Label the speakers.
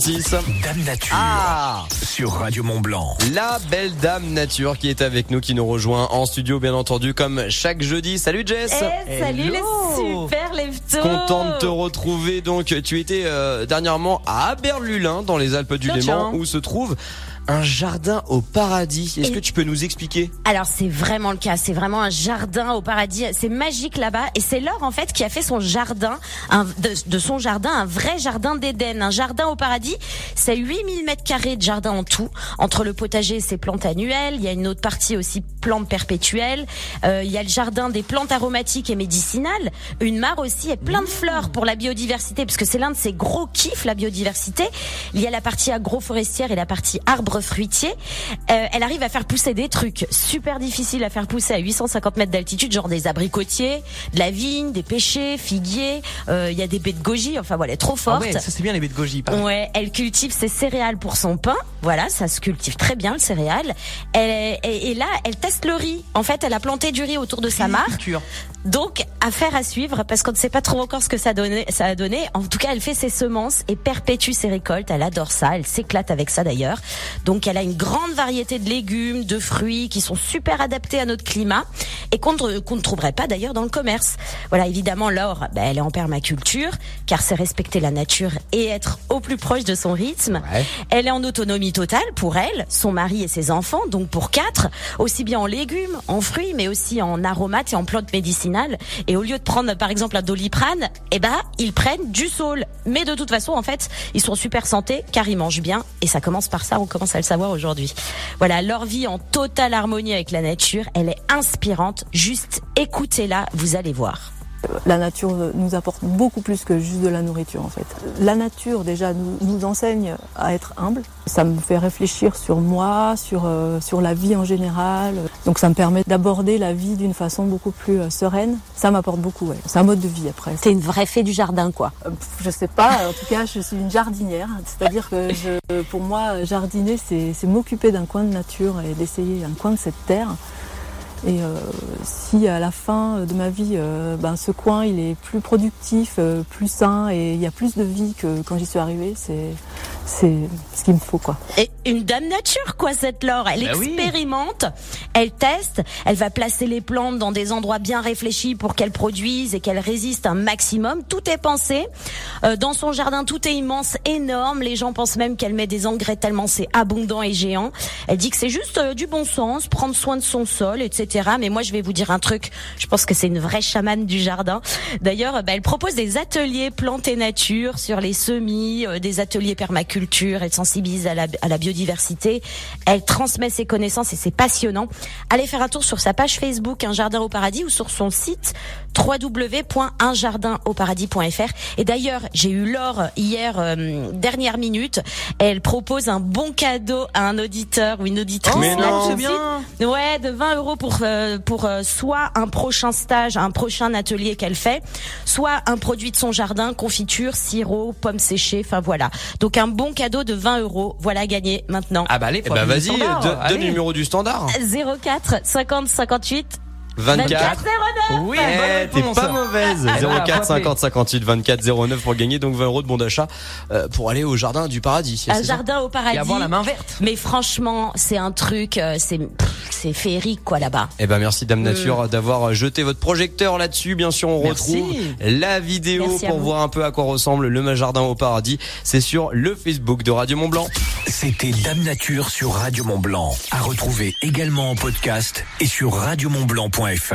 Speaker 1: 6.
Speaker 2: Dame Nature
Speaker 1: Ah
Speaker 2: sur Radio Mont Blanc.
Speaker 1: La belle dame nature qui est avec nous, qui nous rejoint en studio bien entendu comme chaque jeudi. Salut Jess
Speaker 3: Eh, salut les super leftos
Speaker 1: Content de te retrouver. Donc, tu étais euh, dernièrement à Aberlulin, dans les Alpes du Léman, où se trouve un jardin au paradis. Est-ce
Speaker 3: Et-
Speaker 1: que tu peux nous expliquer?
Speaker 3: Alors c'est vraiment le cas, c'est vraiment un jardin au paradis, c'est magique là-bas. Et c'est Laure en fait qui a fait son jardin, un- de, de son jardin un vrai jardin d'Éden, un jardin au paradis. C'est 8000 mètres carrés de jardin en tout, entre le potager et ses plantes annuelles, il y a une autre partie aussi plantes perpétuelles, Euh, il y a le jardin des plantes aromatiques et médicinales, une mare aussi et plein de fleurs pour la biodiversité parce que c'est l'un de ses gros kiffs la biodiversité. Il y a la partie agroforestière et la partie arbre fruitier. Euh, elle arrive à faire pousser des trucs super difficiles à faire pousser à 850 mètres d'altitude, genre des abricotiers, de la vigne, des pêchers, figuiers. euh, Il y a des baies de goji. Enfin voilà, elle est trop
Speaker 4: Ah
Speaker 3: forte.
Speaker 4: ouais, ça c'est bien les baies de goji. par contre.
Speaker 3: Ouais, elle cultive ses céréales pour son pain. Voilà, ça se cultive très bien le céréal. Elle, et, et là, elle teste le riz. En fait, elle a planté du riz autour de sa.
Speaker 4: Culture.
Speaker 3: Donc, affaire à suivre parce qu'on ne sait pas trop encore ce que ça, ça a donné. En tout cas, elle fait ses semences et perpétue ses récoltes. Elle adore ça. Elle s'éclate avec ça d'ailleurs. Donc, elle a une grande variété de légumes, de fruits qui sont super adaptés à notre climat et qu'on ne, qu'on ne trouverait pas d'ailleurs dans le commerce. Voilà, évidemment, Laure, ben, elle est en permaculture car c'est respecter la nature et être au plus proche de son rythme.
Speaker 1: Ouais.
Speaker 3: Elle est en autonomie totale pour elle, son mari et ses enfants, donc pour quatre, aussi bien en légumes, en fruits, mais aussi en aromates et en plantes médicinales. Et au lieu de prendre par exemple un doliprane, eh ben ils prennent du saule. Mais de toute façon, en fait, ils sont en super santé car ils mangent bien. Et ça commence par ça, on commence à le savoir aujourd'hui. Voilà, leur vie en totale harmonie avec la nature, elle est inspirante. Juste écoutez-la, vous allez voir.
Speaker 5: La nature nous apporte beaucoup plus que juste de la nourriture en fait. La nature déjà nous, nous enseigne à être humble. Ça me fait réfléchir sur moi, sur, euh, sur la vie en général. Donc ça me permet d'aborder la vie d'une façon beaucoup plus euh, sereine. Ça m'apporte beaucoup, ouais. C'est un mode de vie après.
Speaker 3: C'est une vraie fée du jardin, quoi.
Speaker 5: Euh, Je sais pas, en tout cas je suis une jardinière. C'est-à-dire que je, pour moi jardiner c'est c'est m'occuper d'un coin de nature et d'essayer un coin de cette terre. Et euh, si à la fin de ma vie, euh, ben, ce coin il est plus productif, euh, plus sain et il y a plus de vie que quand j'y suis arrivée, c'est c'est ce qu'il me faut quoi.
Speaker 3: Et une dame nature, quoi, cette Laure. Elle
Speaker 4: Bah oui.
Speaker 3: Elle teste, elle va placer les plantes dans des endroits bien réfléchis pour qu'elles produisent et qu'elles résistent un maximum. Tout est pensé. Euh, dans son jardin, tout est immense, énorme. Les gens pensent même qu'elle met des engrais tellement c'est abondant et géant. Elle dit que c'est juste euh, du bon sens, prendre soin de son sol, etc. Mais moi, je vais vous dire un truc. Je pense que c'est une vraie chamane du jardin. D'ailleurs, euh, bah, elle propose des ateliers plantes et nature sur les semis, des ateliers permaculture. Elle sensibilise à la biodiversité. Elle transmet ses connaissances et c'est passionnant. Allez faire un tour sur sa page Facebook Un jardin au paradis ou sur son site www.unjardinautparadis.fr. Et d'ailleurs, j'ai eu Laure hier, euh, dernière minute. Elle propose un bon cadeau à un auditeur ou une auditrice.
Speaker 1: Mais
Speaker 3: là,
Speaker 1: non.
Speaker 4: bien.
Speaker 3: Ouais, de 20 euros pour euh, pour euh, soit un prochain stage, un prochain atelier qu'elle fait, soit un produit de son jardin, confiture, sirop, pommes séchées, enfin voilà. Donc un bon cadeau de 20 euros, voilà gagné maintenant.
Speaker 4: Ah bah allez,
Speaker 1: Eh ben vas-y,
Speaker 4: standard.
Speaker 1: de- donne
Speaker 4: Allez.
Speaker 1: le numéro du standard.
Speaker 3: 04 50 58
Speaker 1: 24.
Speaker 3: 24 09.
Speaker 4: Oui,
Speaker 1: Eh, t'es pas mauvaise.
Speaker 4: Eh ben,
Speaker 1: 04
Speaker 4: faut appeler.
Speaker 1: 50 58 24 09 pour gagner donc 20 euros de bon d'achat euh, pour aller au jardin du paradis.
Speaker 3: Un jardin au paradis.
Speaker 4: Et avoir la main verte.
Speaker 3: Mais franchement, c'est un truc, euh, c'est c'est féerique quoi là-bas.
Speaker 1: Eh ben merci Dame Nature d'avoir jeté votre projecteur là-dessus. Bien sûr, on
Speaker 4: Merci.
Speaker 1: retrouve la vidéo
Speaker 3: Merci
Speaker 1: pour voir un peu à quoi ressemble le jardin au paradis. C'est sur le Facebook de Radio Mont Blanc.
Speaker 2: C'était Dame Nature sur Radio Mont Blanc. À retrouver également en podcast et sur radiomontblanc.fr.